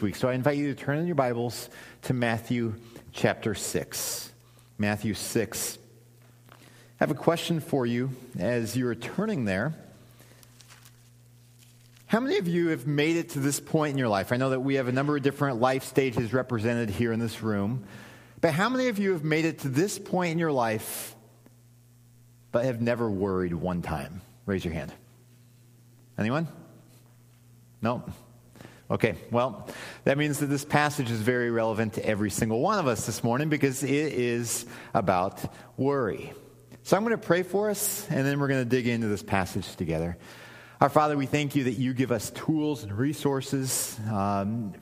week. So I invite you to turn in your Bibles to Matthew chapter 6. Matthew 6. I have a question for you as you're turning there. How many of you have made it to this point in your life? I know that we have a number of different life stages represented here in this room. But how many of you have made it to this point in your life but have never worried one time? Raise your hand. Anyone? No? Okay, well, that means that this passage is very relevant to every single one of us this morning because it is about worry. So I'm going to pray for us, and then we're going to dig into this passage together. Our Father, we thank you that you give us tools and resources um,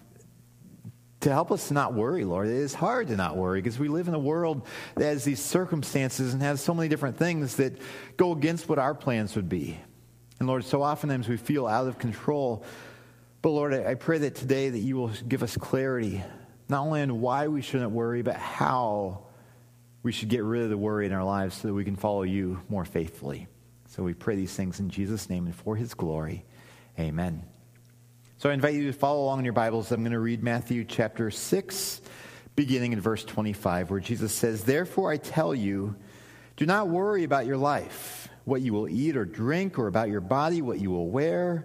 to help us not worry, Lord. It is hard to not worry because we live in a world that has these circumstances and has so many different things that go against what our plans would be. And Lord, so oftentimes we feel out of control. But Lord, I pray that today that you will give us clarity, not only on why we shouldn't worry, but how we should get rid of the worry in our lives so that we can follow you more faithfully. So we pray these things in Jesus' name and for his glory. Amen. So I invite you to follow along in your Bibles. I'm going to read Matthew chapter 6, beginning in verse 25, where Jesus says, Therefore I tell you, do not worry about your life, what you will eat or drink, or about your body, what you will wear.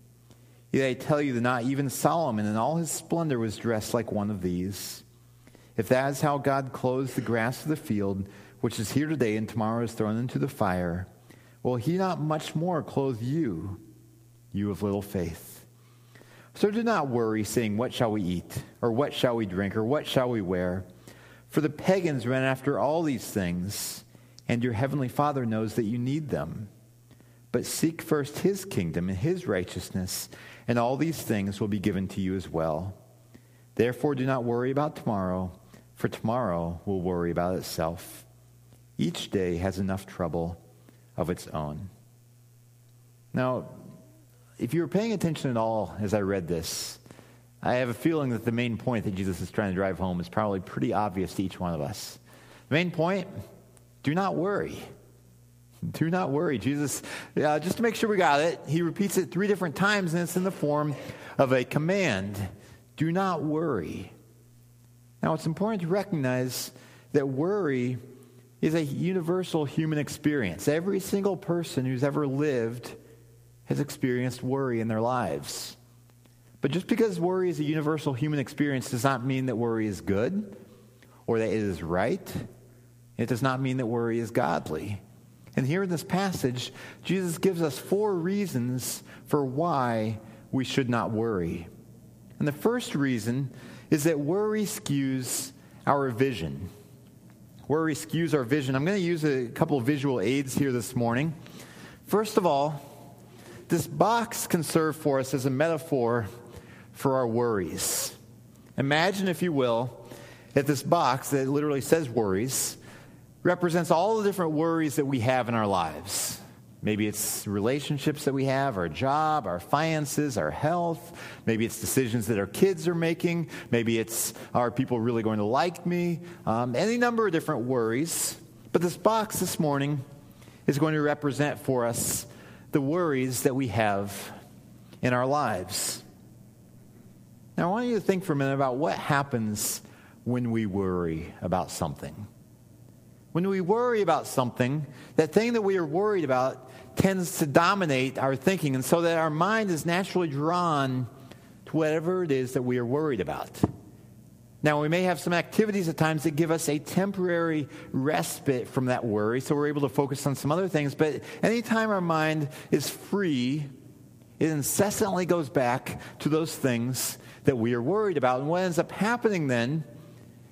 Yet I tell you that not even Solomon in all his splendor was dressed like one of these. If that is how God clothes the grass of the field, which is here today and tomorrow is thrown into the fire, Will he not much more clothe you, you of little faith? So do not worry, saying, What shall we eat? Or what shall we drink? Or what shall we wear? For the pagans run after all these things, and your heavenly Father knows that you need them. But seek first his kingdom and his righteousness, and all these things will be given to you as well. Therefore, do not worry about tomorrow, for tomorrow will worry about itself. Each day has enough trouble of its own. Now, if you were paying attention at all as I read this, I have a feeling that the main point that Jesus is trying to drive home is probably pretty obvious to each one of us. The main point do not worry. Do not worry. Jesus, uh, just to make sure we got it, he repeats it three different times, and it's in the form of a command do not worry. Now, it's important to recognize that worry is a universal human experience. Every single person who's ever lived has experienced worry in their lives. But just because worry is a universal human experience does not mean that worry is good or that it is right. It does not mean that worry is godly. And here in this passage, Jesus gives us four reasons for why we should not worry. And the first reason is that worry skews our vision. Worry skews our vision. I'm going to use a couple visual aids here this morning. First of all, this box can serve for us as a metaphor for our worries. Imagine, if you will, that this box that literally says worries represents all the different worries that we have in our lives. Maybe it's relationships that we have, our job, our finances, our health. Maybe it's decisions that our kids are making. Maybe it's are people really going to like me? Um, any number of different worries. But this box this morning is going to represent for us the worries that we have in our lives. Now, I want you to think for a minute about what happens when we worry about something. When we worry about something, that thing that we are worried about tends to dominate our thinking, and so that our mind is naturally drawn to whatever it is that we are worried about. Now, we may have some activities at times that give us a temporary respite from that worry, so we're able to focus on some other things. But anytime our mind is free, it incessantly goes back to those things that we are worried about. And what ends up happening then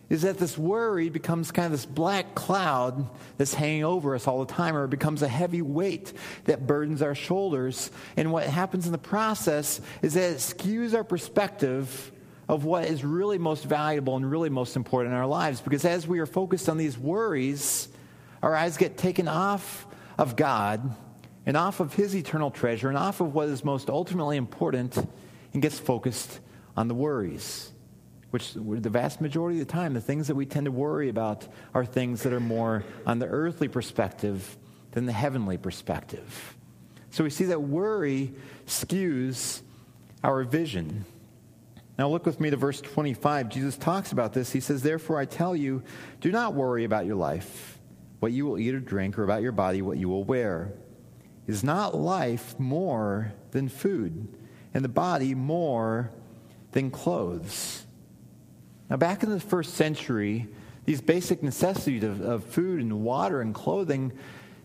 is that this worry becomes kind of this black cloud that's hanging over us all the time, or it becomes a heavy weight that burdens our shoulders. And what happens in the process is that it skews our perspective of what is really most valuable and really most important in our lives. Because as we are focused on these worries, our eyes get taken off of God and off of His eternal treasure and off of what is most ultimately important and gets focused on the worries. Which, the vast majority of the time, the things that we tend to worry about are things that are more on the earthly perspective than the heavenly perspective. So we see that worry skews our vision. Now, look with me to verse 25. Jesus talks about this. He says, Therefore, I tell you, do not worry about your life, what you will eat or drink, or about your body, what you will wear. Is not life more than food, and the body more than clothes? Now, back in the first century, these basic necessities of, of food and water and clothing,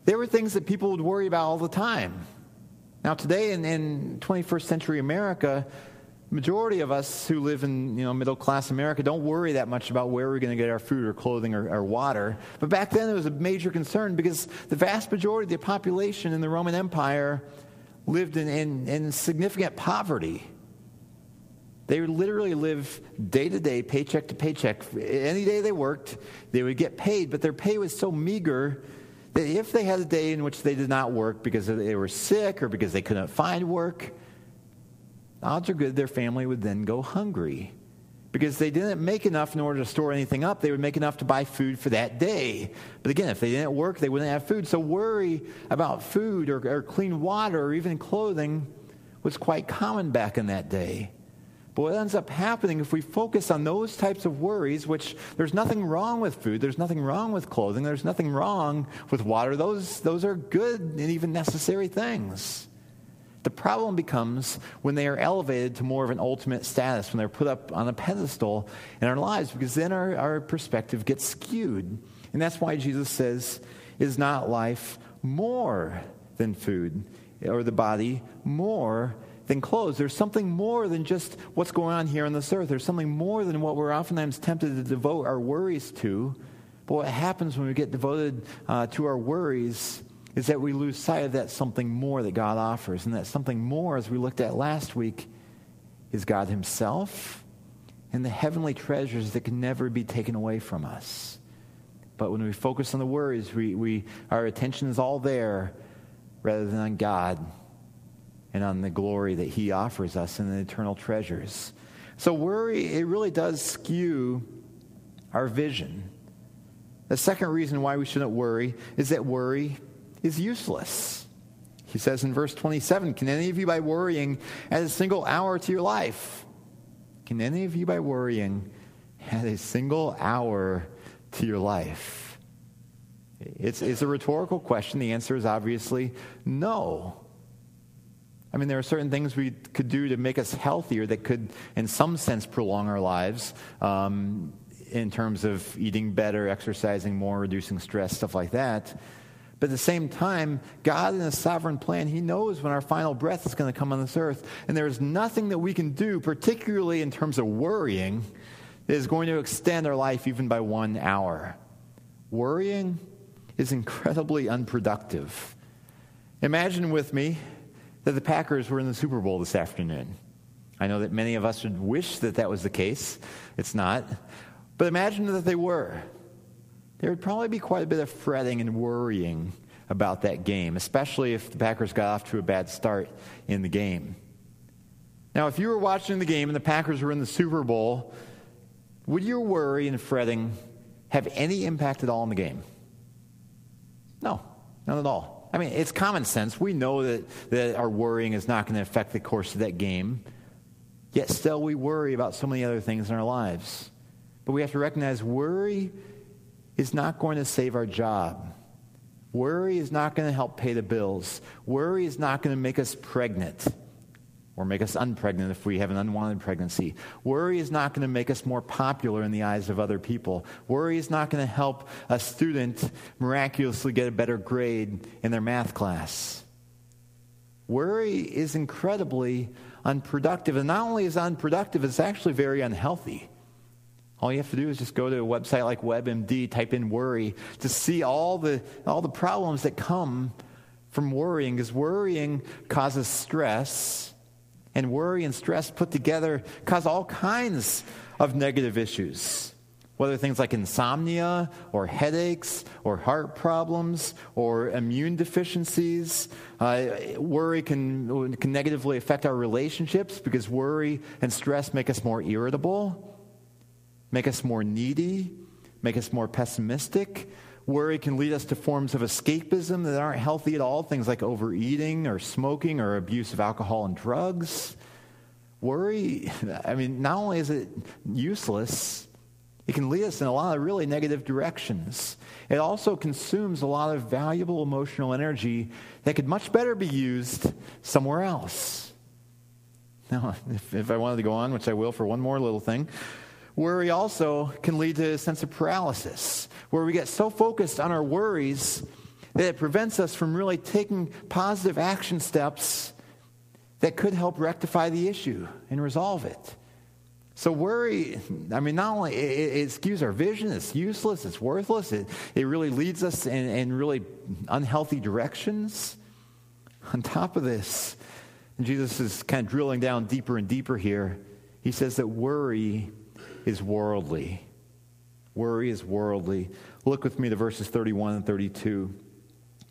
they were things that people would worry about all the time. Now, today in, in 21st century America, majority of us who live in you know, middle class America don't worry that much about where we're going to get our food or clothing or, or, water. But back then it was a major concern because the vast majority of the population in the Roman Empire lived in, in, in significant poverty. They literally live day to day, paycheck to paycheck. Any day they worked, they would get paid, but their pay was so meager that if they had a day in which they did not work because they were sick or because they couldn't find work, odds are good their family would then go hungry because they didn't make enough in order to store anything up. They would make enough to buy food for that day. But again, if they didn't work, they wouldn't have food. So worry about food or, or clean water or even clothing was quite common back in that day. But what ends up happening if we focus on those types of worries, which there's nothing wrong with food, there's nothing wrong with clothing, there's nothing wrong with water, those, those are good and even necessary things. The problem becomes when they are elevated to more of an ultimate status, when they're put up on a pedestal in our lives, because then our, our perspective gets skewed. And that's why Jesus says, Is not life more than food, or the body more than clothes? There's something more than just what's going on here on this earth. There's something more than what we're oftentimes tempted to devote our worries to. But what happens when we get devoted uh, to our worries is that we lose sight of that something more that God offers. And that something more, as we looked at last week, is God Himself and the heavenly treasures that can never be taken away from us. But when we focus on the worries, we, we, our attention is all there rather than on God and on the glory that He offers us and the eternal treasures. So, worry, it really does skew our vision. The second reason why we shouldn't worry is that worry is useless. He says in verse 27 Can any of you, by worrying, add a single hour to your life? Can any of you, by worrying, add a single hour to your life? It's, it's a rhetorical question. The answer is obviously no. I mean, there are certain things we could do to make us healthier that could, in some sense, prolong our lives um, in terms of eating better, exercising more, reducing stress, stuff like that. But at the same time, God in His sovereign plan, He knows when our final breath is going to come on this earth. And there's nothing that we can do, particularly in terms of worrying, that is going to extend our life even by one hour. Worrying is incredibly unproductive. Imagine with me that the Packers were in the Super Bowl this afternoon. I know that many of us would wish that that was the case. It's not. But imagine that they were there would probably be quite a bit of fretting and worrying about that game, especially if the Packers got off to a bad start in the game. Now, if you were watching the game and the Packers were in the Super Bowl, would your worry and fretting have any impact at all on the game? No, none at all. I mean, it's common sense. We know that, that our worrying is not going to affect the course of that game. Yet still, we worry about so many other things in our lives. But we have to recognize worry is not going to save our job. Worry is not going to help pay the bills. Worry is not going to make us pregnant or make us unpregnant if we have an unwanted pregnancy. Worry is not going to make us more popular in the eyes of other people. Worry is not going to help a student miraculously get a better grade in their math class. Worry is incredibly unproductive. And not only is it unproductive, it's actually very unhealthy. All you have to do is just go to a website like WebMD, type in worry to see all the, all the problems that come from worrying, because worrying causes stress, and worry and stress put together cause all kinds of negative issues. Whether things like insomnia or headaches or heart problems or immune deficiencies, uh, worry can, can negatively affect our relationships because worry and stress make us more irritable, make us more needy, make us more pessimistic. Worry can lead us to forms of escapism that aren't healthy at all, things like overeating or smoking or abuse of alcohol and drugs. Worry, I mean, not only is it useless, it can lead us in a lot of really negative directions. It also consumes a lot of valuable emotional energy that could much better be used somewhere else. Now, if, if I wanted to go on, which I will for one more little thing, worry also can lead to a sense of paralysis, where we get so focused on our worries that it prevents us from really taking positive action steps that could help rectify the issue and resolve it. So worry, I mean, not only it, it skews our vision, it's useless, it's worthless, it, it really leads us in, in really unhealthy directions. On top of this, Jesus is kind of drilling down deeper and deeper here. He says that worry is worldly. Worry is worldly. Look with me to verses 31 and 32.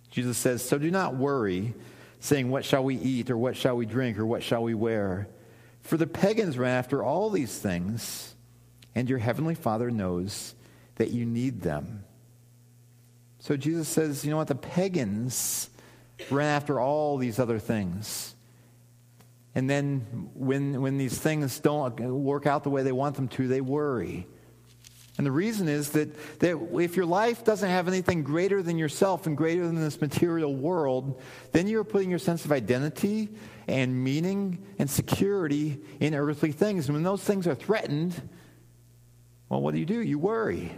Jesus says, So do not worry, saying, What shall we eat, or what shall we drink, or what shall we wear? For the pagans run after all these things, and your heavenly Father knows that you need them. So Jesus says, you know what? The pagans run after all these other things. And then when, when these things don't work out the way they want them to, they worry. And the reason is that, that if your life doesn't have anything greater than yourself and greater than this material world, then you're putting your sense of identity and meaning and security in earthly things. And when those things are threatened, well, what do you do? You worry.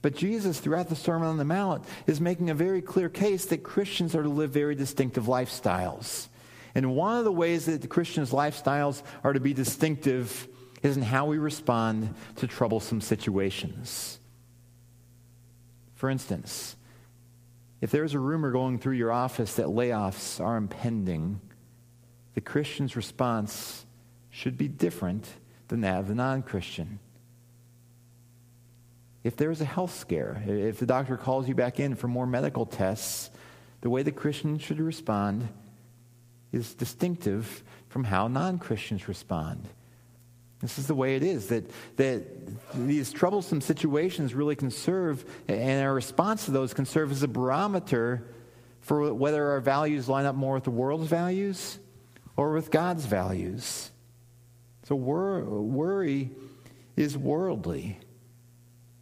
But Jesus, throughout the Sermon on the Mount, is making a very clear case that Christians are to live very distinctive lifestyles. And one of the ways that the Christians' lifestyles are to be distinctive is in how we respond to troublesome situations. For instance, if there's a rumor going through your office that layoffs are impending, the Christian's response should be different than that of the non Christian. If there's a health scare, if the doctor calls you back in for more medical tests, the way the Christian should respond is distinctive from how non Christians respond. This is the way it is that, that these troublesome situations really can serve, and our response to those can serve as a barometer for whether our values line up more with the world's values or with God's values. So wor- worry is worldly.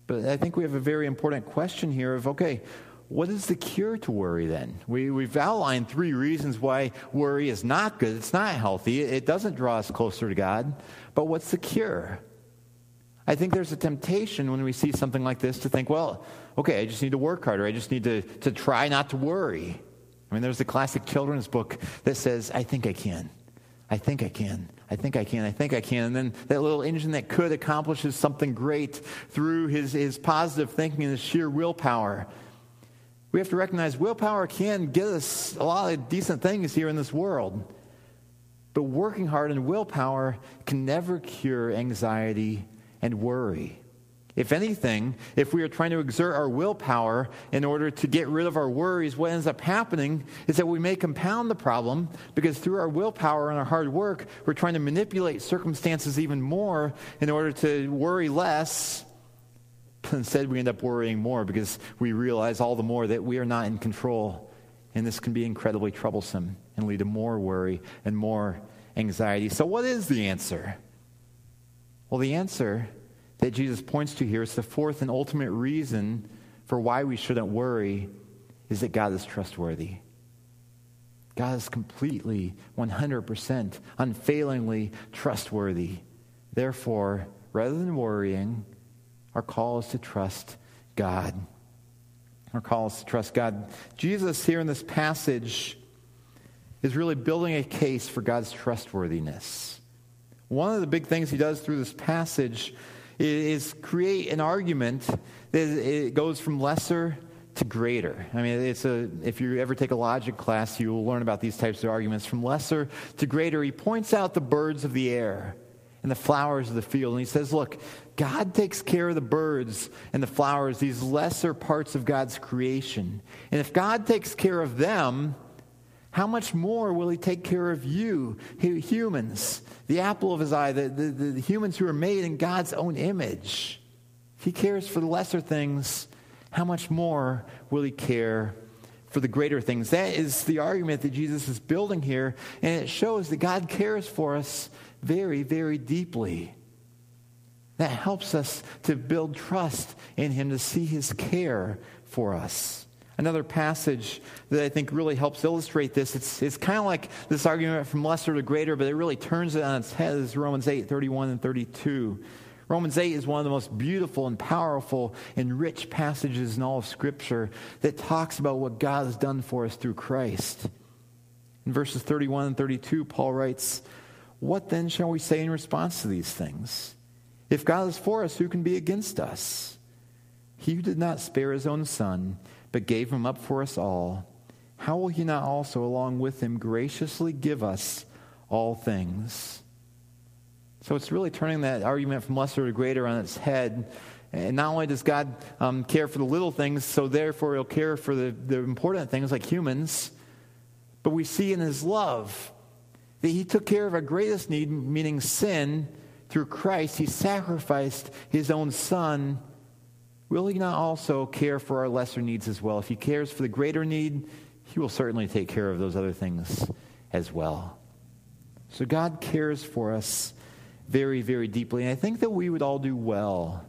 But I think we have a very important question here of okay, what is the cure to worry then? We, we've outlined three reasons why worry is not good. It's not healthy. It doesn't draw us closer to God. But what's the cure? I think there's a temptation when we see something like this to think, well, okay, I just need to work harder. I just need to, to try not to worry. I mean, there's the classic children's book that says, I think I can. I think I can. I think I can. I think I can. And then that little engine that could accomplishes something great through his, his positive thinking and his sheer willpower. We have to recognize willpower can get us a lot of decent things here in this world. But working hard and willpower can never cure anxiety and worry. If anything, if we are trying to exert our willpower in order to get rid of our worries, what ends up happening is that we may compound the problem because through our willpower and our hard work, we're trying to manipulate circumstances even more in order to worry less Instead, we end up worrying more because we realize all the more that we are not in control. And this can be incredibly troublesome and lead to more worry and more anxiety. So, what is the answer? Well, the answer that Jesus points to here is the fourth and ultimate reason for why we shouldn't worry is that God is trustworthy. God is completely, 100%, unfailingly trustworthy. Therefore, rather than worrying, our call is to trust God. Our call is to trust God. Jesus, here in this passage, is really building a case for God's trustworthiness. One of the big things he does through this passage is create an argument that it goes from lesser to greater. I mean, it's a, if you ever take a logic class, you will learn about these types of arguments. From lesser to greater, he points out the birds of the air and the flowers of the field. And he says, Look, God takes care of the birds and the flowers, these lesser parts of God's creation. And if God takes care of them, how much more will he take care of you, humans, the apple of his eye, the, the, the humans who are made in God's own image? If he cares for the lesser things, how much more will he care for the greater things? That is the argument that Jesus is building here, and it shows that God cares for us very, very deeply. That helps us to build trust in him, to see his care for us. Another passage that I think really helps illustrate this, it's, it's kind of like this argument from lesser to greater, but it really turns it on its head, is Romans 8, 31 and 32. Romans 8 is one of the most beautiful and powerful and rich passages in all of Scripture that talks about what God has done for us through Christ. In verses 31 and 32, Paul writes, What then shall we say in response to these things? If God is for us, who can be against us? He who did not spare his own son, but gave him up for us all, how will he not also, along with him, graciously give us all things? So it's really turning that argument from lesser to greater on its head. And not only does God um, care for the little things, so therefore he'll care for the, the important things like humans, but we see in his love that he took care of our greatest need, meaning sin, through Christ. He sacrificed his own son. Will he not also care for our lesser needs as well? If he cares for the greater need, he will certainly take care of those other things as well. So God cares for us very, very deeply. And I think that we would all do well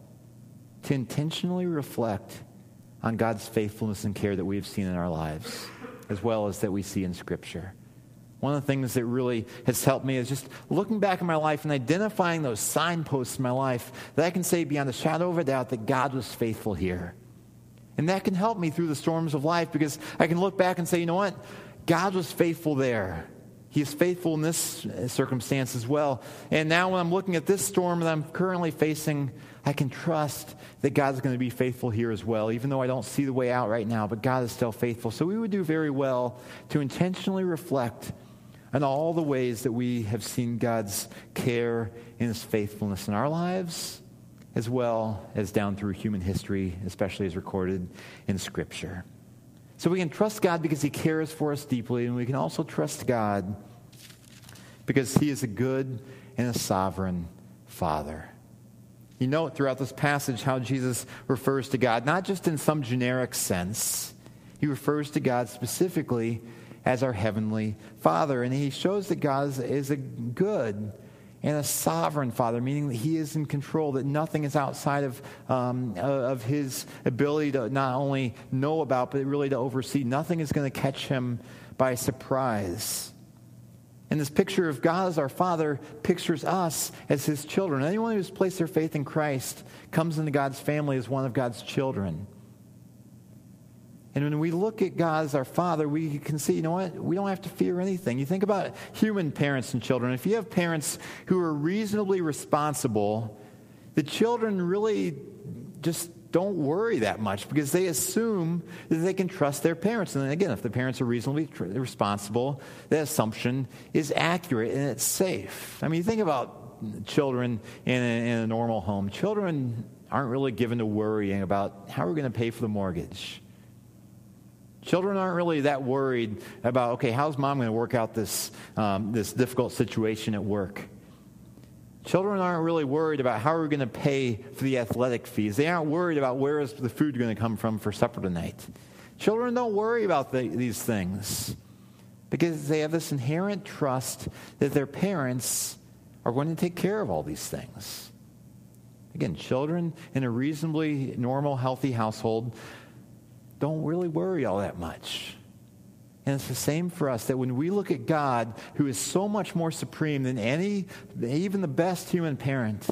to intentionally reflect on God's faithfulness and care that we have seen in our lives, as well as that we see in Scripture. One of the things that really has helped me is just looking back in my life and identifying those signposts in my life that I can say beyond a shadow of a doubt that God was faithful here. And that can help me through the storms of life because I can look back and say, you know what? God was faithful there. He is faithful in this circumstance as well. And now, when I'm looking at this storm that I'm currently facing, I can trust that God's going to be faithful here as well, even though I don't see the way out right now, but God is still faithful. So, we would do very well to intentionally reflect on all the ways that we have seen God's care and His faithfulness in our lives, as well as down through human history, especially as recorded in Scripture. So we can trust God because He cares for us deeply, and we can also trust God because He is a good and a sovereign Father. You note throughout this passage how Jesus refers to God, not just in some generic sense, He refers to God specifically as our Heavenly Father. And He shows that God is a good and a sovereign father, meaning that he is in control, that nothing is outside of, um, of his ability to not only know about, but really to oversee. Nothing is going to catch him by surprise. And this picture of God as our Father pictures us as His children. Anyone who's placed their faith in Christ comes into God's family as one of God's children. And when we look at God as our Father, we can see, you know what? We don't have to fear anything. You think about human parents and children. If you have parents who are reasonably responsible, the children really just don't worry that much because they assume that they can trust their parents. And again, if the parents are reasonably responsible, that assumption is accurate and it's safe. I mean, you think about children in a, in a normal home. Children aren't really given to worrying about how we're going to pay for the mortgage Children aren't really that worried about, okay, how's mom going to work out this, um, this difficult situation at work? Children aren't really worried about how are we're going to pay for the athletic fees. They aren't worried about where is the food going to come from for supper tonight. Children don't worry about the, these things because they have this inherent trust that their parents are going to take care of all these things. Again, children in a reasonably normal, healthy household don't really worry all that much. And it's the same for us that when we look at God, who is so much more supreme than any, even the best human parent,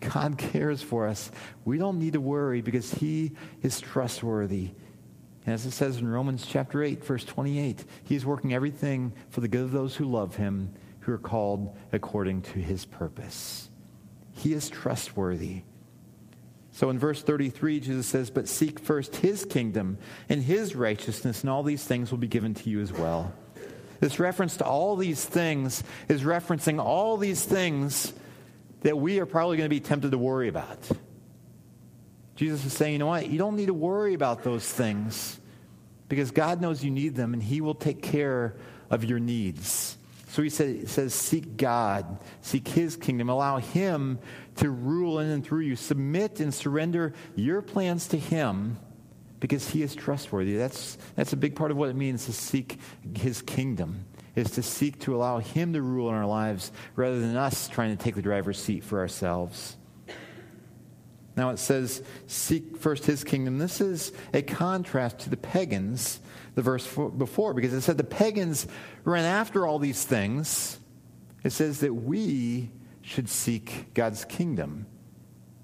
God cares for us. We don't need to worry because He is trustworthy. And as it says in Romans chapter 8, verse 28, He's working everything for the good of those who love Him, who are called according to His purpose. He is trustworthy. So in verse 33, Jesus says, But seek first his kingdom and his righteousness, and all these things will be given to you as well. This reference to all these things is referencing all these things that we are probably going to be tempted to worry about. Jesus is saying, you know what? You don't need to worry about those things because God knows you need them and He will take care of your needs. So he says, Seek God, seek His kingdom, allow Him to rule in and through you. Submit and surrender your plans to Him because He is trustworthy. That's, that's a big part of what it means to seek His kingdom, is to seek to allow Him to rule in our lives rather than us trying to take the driver's seat for ourselves. Now it says, Seek first His kingdom. This is a contrast to the pagans the verse before because it said the pagans ran after all these things. It says that we should seek God's kingdom.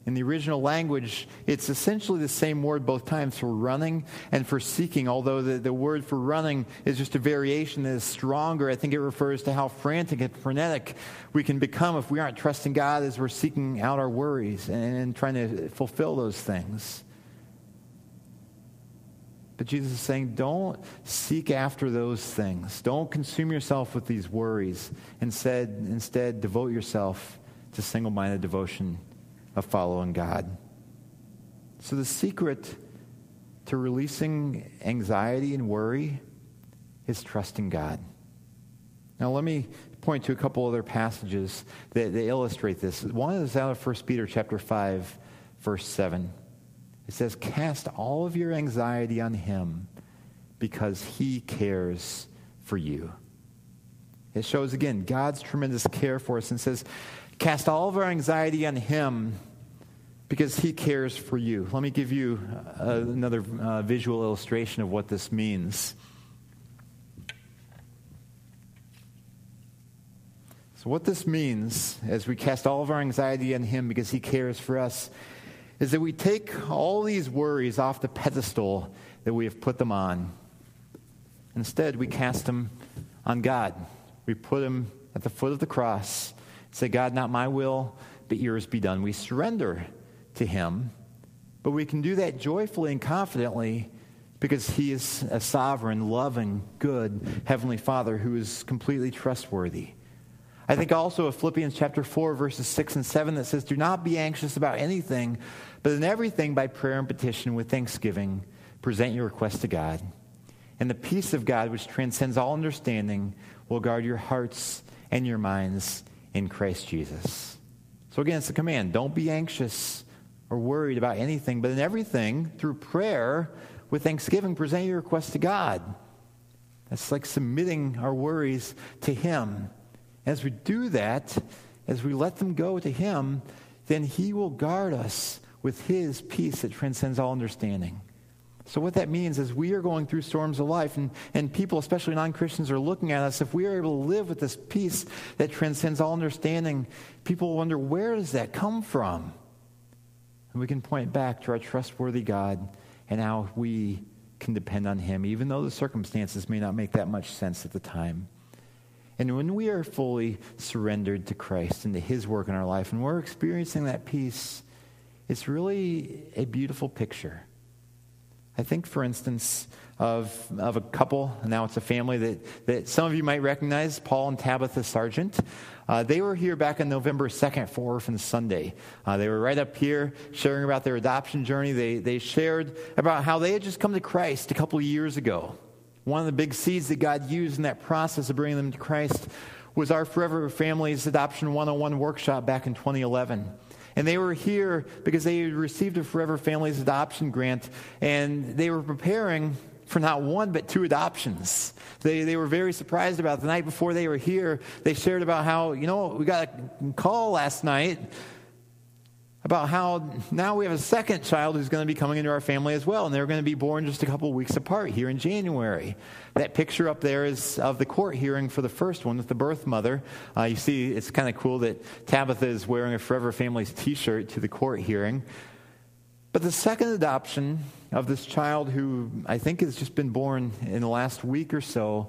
In the original language, it's essentially the same word both times for running and for seeking, although the, the word for running is just a variation that is stronger. I think it refers to how frantic and frenetic we can become if we aren't trusting God as we're seeking out our worries and, and trying to fulfill those things. But Jesus is saying, don't seek after those things. Don't consume yourself with these worries. Instead, instead devote yourself to single minded devotion of following God. So, the secret to releasing anxiety and worry is trusting God. Now, let me point to a couple other passages that, that illustrate this. One is out of 1 Peter chapter 5, verse 7. It says, Cast all of your anxiety on him because he cares for you. It shows again God's tremendous care for us and says, Cast all of our anxiety on him because he cares for you. Let me give you uh, another uh, visual illustration of what this means. So, what this means as we cast all of our anxiety on him because he cares for us is that we take all these worries off the pedestal that we have put them on. Instead, we cast them on God. We put them at the foot of the cross. Say, God, not my will, but yours be done. We surrender to Him, but we can do that joyfully and confidently because He is a sovereign, loving, good Heavenly Father who is completely trustworthy. I think also of Philippians chapter 4, verses 6 and 7 that says, Do not be anxious about anything, but in everything by prayer and petition with thanksgiving, present your request to God. And the peace of God, which transcends all understanding, will guard your hearts and your minds in Christ Jesus. So again, it's a command. Don't be anxious or worried about anything, but in everything, through prayer with thanksgiving, present your request to God. That's like submitting our worries to Him. As we do that, as we let them go to Him, then He will guard us with His peace that transcends all understanding. So, what that means is we are going through storms of life, and, and people, especially non Christians, are looking at us. If we are able to live with this peace that transcends all understanding, people wonder, where does that come from? And we can point back to our trustworthy God and how we can depend on Him, even though the circumstances may not make that much sense at the time. And when we are fully surrendered to Christ and to His work in our life, and we're experiencing that peace, it's really a beautiful picture. I think, for instance, of, of a couple, now it's a family that, that some of you might recognize, Paul and Tabitha Sargent. Uh, they were here back on November 2nd for Orphan Sunday. Uh, they were right up here sharing about their adoption journey. They, they shared about how they had just come to Christ a couple of years ago. One of the big seeds that God used in that process of bringing them to Christ was our Forever Families Adoption 101 workshop back in 2011. And they were here because they received a Forever Families adoption grant, and they were preparing for not one but two adoptions. They, they were very surprised about it. The night before they were here, they shared about how, you know, we got a call last night about how now we have a second child who's going to be coming into our family as well, and they're going to be born just a couple weeks apart here in January. That picture up there is of the court hearing for the first one with the birth mother. Uh, you see, it's kind of cool that Tabitha is wearing a Forever Families t shirt to the court hearing. But the second adoption of this child, who I think has just been born in the last week or so,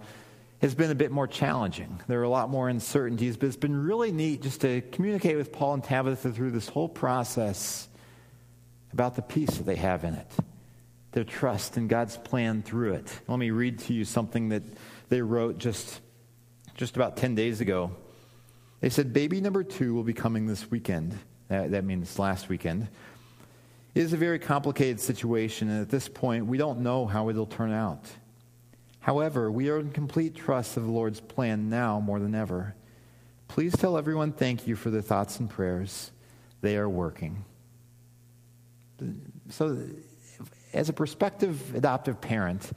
has been a bit more challenging. There are a lot more uncertainties, but it's been really neat just to communicate with Paul and Tabitha through this whole process about the peace that they have in it, their trust in God's plan through it. Let me read to you something that they wrote just, just about 10 days ago. They said, Baby number two will be coming this weekend. That, that means last weekend. It is a very complicated situation, and at this point, we don't know how it'll turn out. However, we are in complete trust of the Lord's plan now more than ever. Please tell everyone thank you for their thoughts and prayers. They are working. So, as a prospective adoptive parent,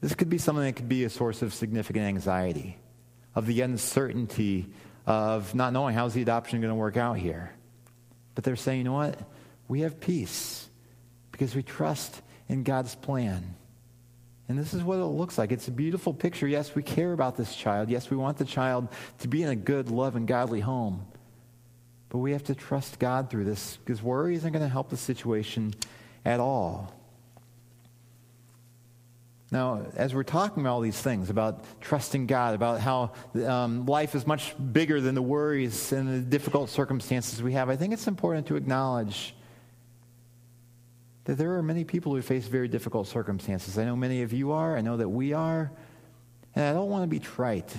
this could be something that could be a source of significant anxiety, of the uncertainty of not knowing how's the adoption going to work out here. But they're saying, you know what? We have peace because we trust in God's plan. And this is what it looks like. It's a beautiful picture. Yes, we care about this child. Yes, we want the child to be in a good, loving, godly home. But we have to trust God through this because worry isn't going to help the situation at all. Now, as we're talking about all these things, about trusting God, about how um, life is much bigger than the worries and the difficult circumstances we have, I think it's important to acknowledge that there are many people who face very difficult circumstances. I know many of you are, I know that we are, and I don't want to be trite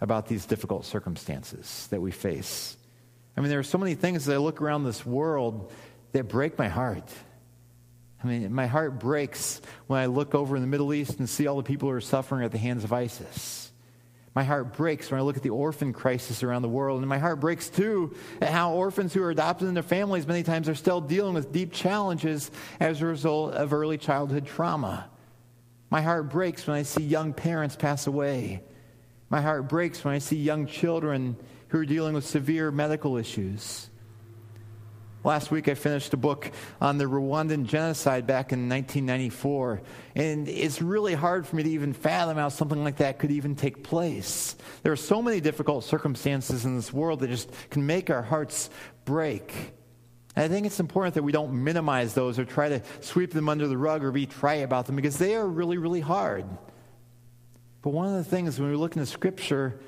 about these difficult circumstances that we face. I mean, there are so many things that I look around this world that break my heart. I mean, my heart breaks when I look over in the Middle East and see all the people who are suffering at the hands of ISIS. My heart breaks when I look at the orphan crisis around the world. And my heart breaks too at how orphans who are adopted into families many times are still dealing with deep challenges as a result of early childhood trauma. My heart breaks when I see young parents pass away. My heart breaks when I see young children who are dealing with severe medical issues. Last week, I finished a book on the Rwandan genocide back in 1994, and it's really hard for me to even fathom how something like that could even take place. There are so many difficult circumstances in this world that just can make our hearts break. And I think it's important that we don't minimize those or try to sweep them under the rug or be trite about them because they are really, really hard. But one of the things when we look into Scripture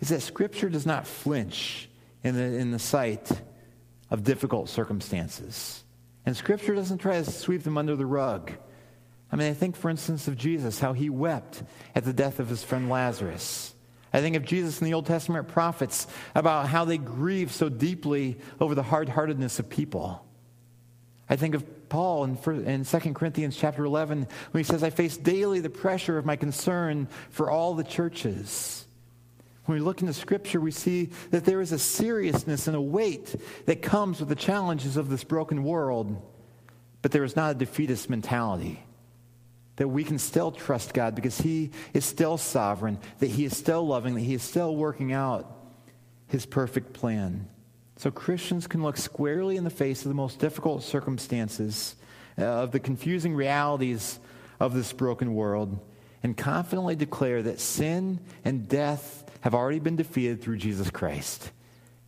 is that Scripture does not flinch in the, in the sight of difficult circumstances. And Scripture doesn't try to sweep them under the rug. I mean, I think, for instance, of Jesus, how he wept at the death of his friend Lazarus. I think of Jesus and the Old Testament prophets about how they grieve so deeply over the hard heartedness of people. I think of Paul in, in 2 Corinthians chapter 11 when he says, I face daily the pressure of my concern for all the churches. When we look into Scripture, we see that there is a seriousness and a weight that comes with the challenges of this broken world, but there is not a defeatist mentality. That we can still trust God because He is still sovereign, that He is still loving, that He is still working out His perfect plan. So Christians can look squarely in the face of the most difficult circumstances, uh, of the confusing realities of this broken world, and confidently declare that sin and death have already been defeated through Jesus Christ.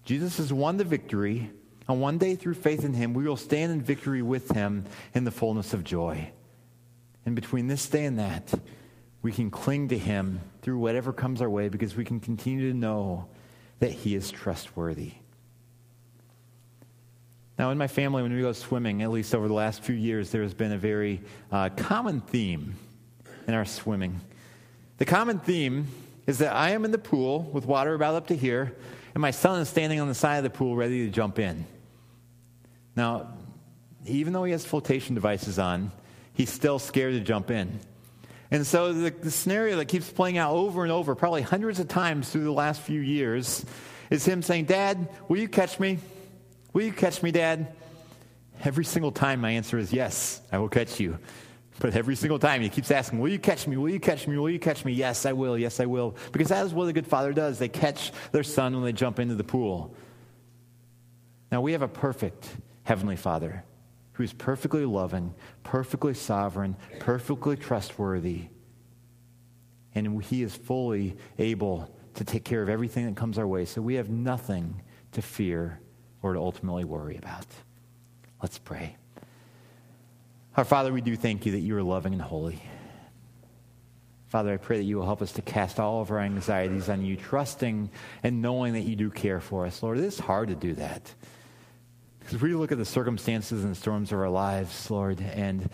Jesus has won the victory, and one day through faith in him, we will stand in victory with him in the fullness of joy. And between this day and that, we can cling to him through whatever comes our way because we can continue to know that he is trustworthy. Now, in my family, when we go swimming, at least over the last few years, there has been a very uh, common theme in our swimming. The common theme is that I am in the pool with water about up to here, and my son is standing on the side of the pool ready to jump in. Now, even though he has flotation devices on, he's still scared to jump in. And so the, the, scenario that keeps playing out over and over, probably hundreds of times through the last few years, is him saying, Dad, will you catch me? Will you catch me, Dad? Every single time my answer is yes, I will catch you. But every single time he keeps asking, Will you catch me? Will you catch me? Will you catch me? Yes, I will. Yes, I will. Because that is what a good father does. They catch their son when they jump into the pool. Now, we have a perfect Heavenly Father who is perfectly loving, perfectly sovereign, perfectly trustworthy. And he is fully able to take care of everything that comes our way. So we have nothing to fear or to ultimately worry about. Let's pray. Our Father, we do thank you that you are loving and holy. Father, I pray that you will help us to cast all of our anxieties on you, trusting and knowing that you do care for us. Lord, it is hard to do that. Because we look at the circumstances and storms of our lives, Lord, and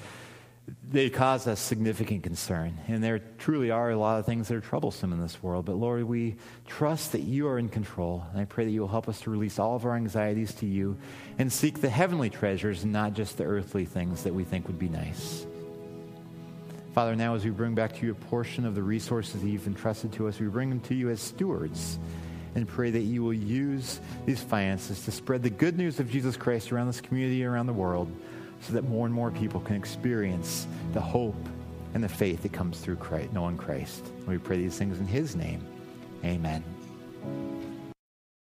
they cause us significant concern. And there truly are a lot of things that are troublesome in this world. But Lord, we trust that you are in control. And I pray that you will help us to release all of our anxieties to you and seek the heavenly treasures not just the earthly things that we think would be nice. Father, now as we bring back to you a portion of the resources that you've entrusted to us, we bring them to you as stewards and pray that you will use these finances to spread the good news of Jesus Christ around this community around the world so that more and more people can experience the hope and the faith that comes through Christ, knowing Christ. we pray these things in his name. Amen.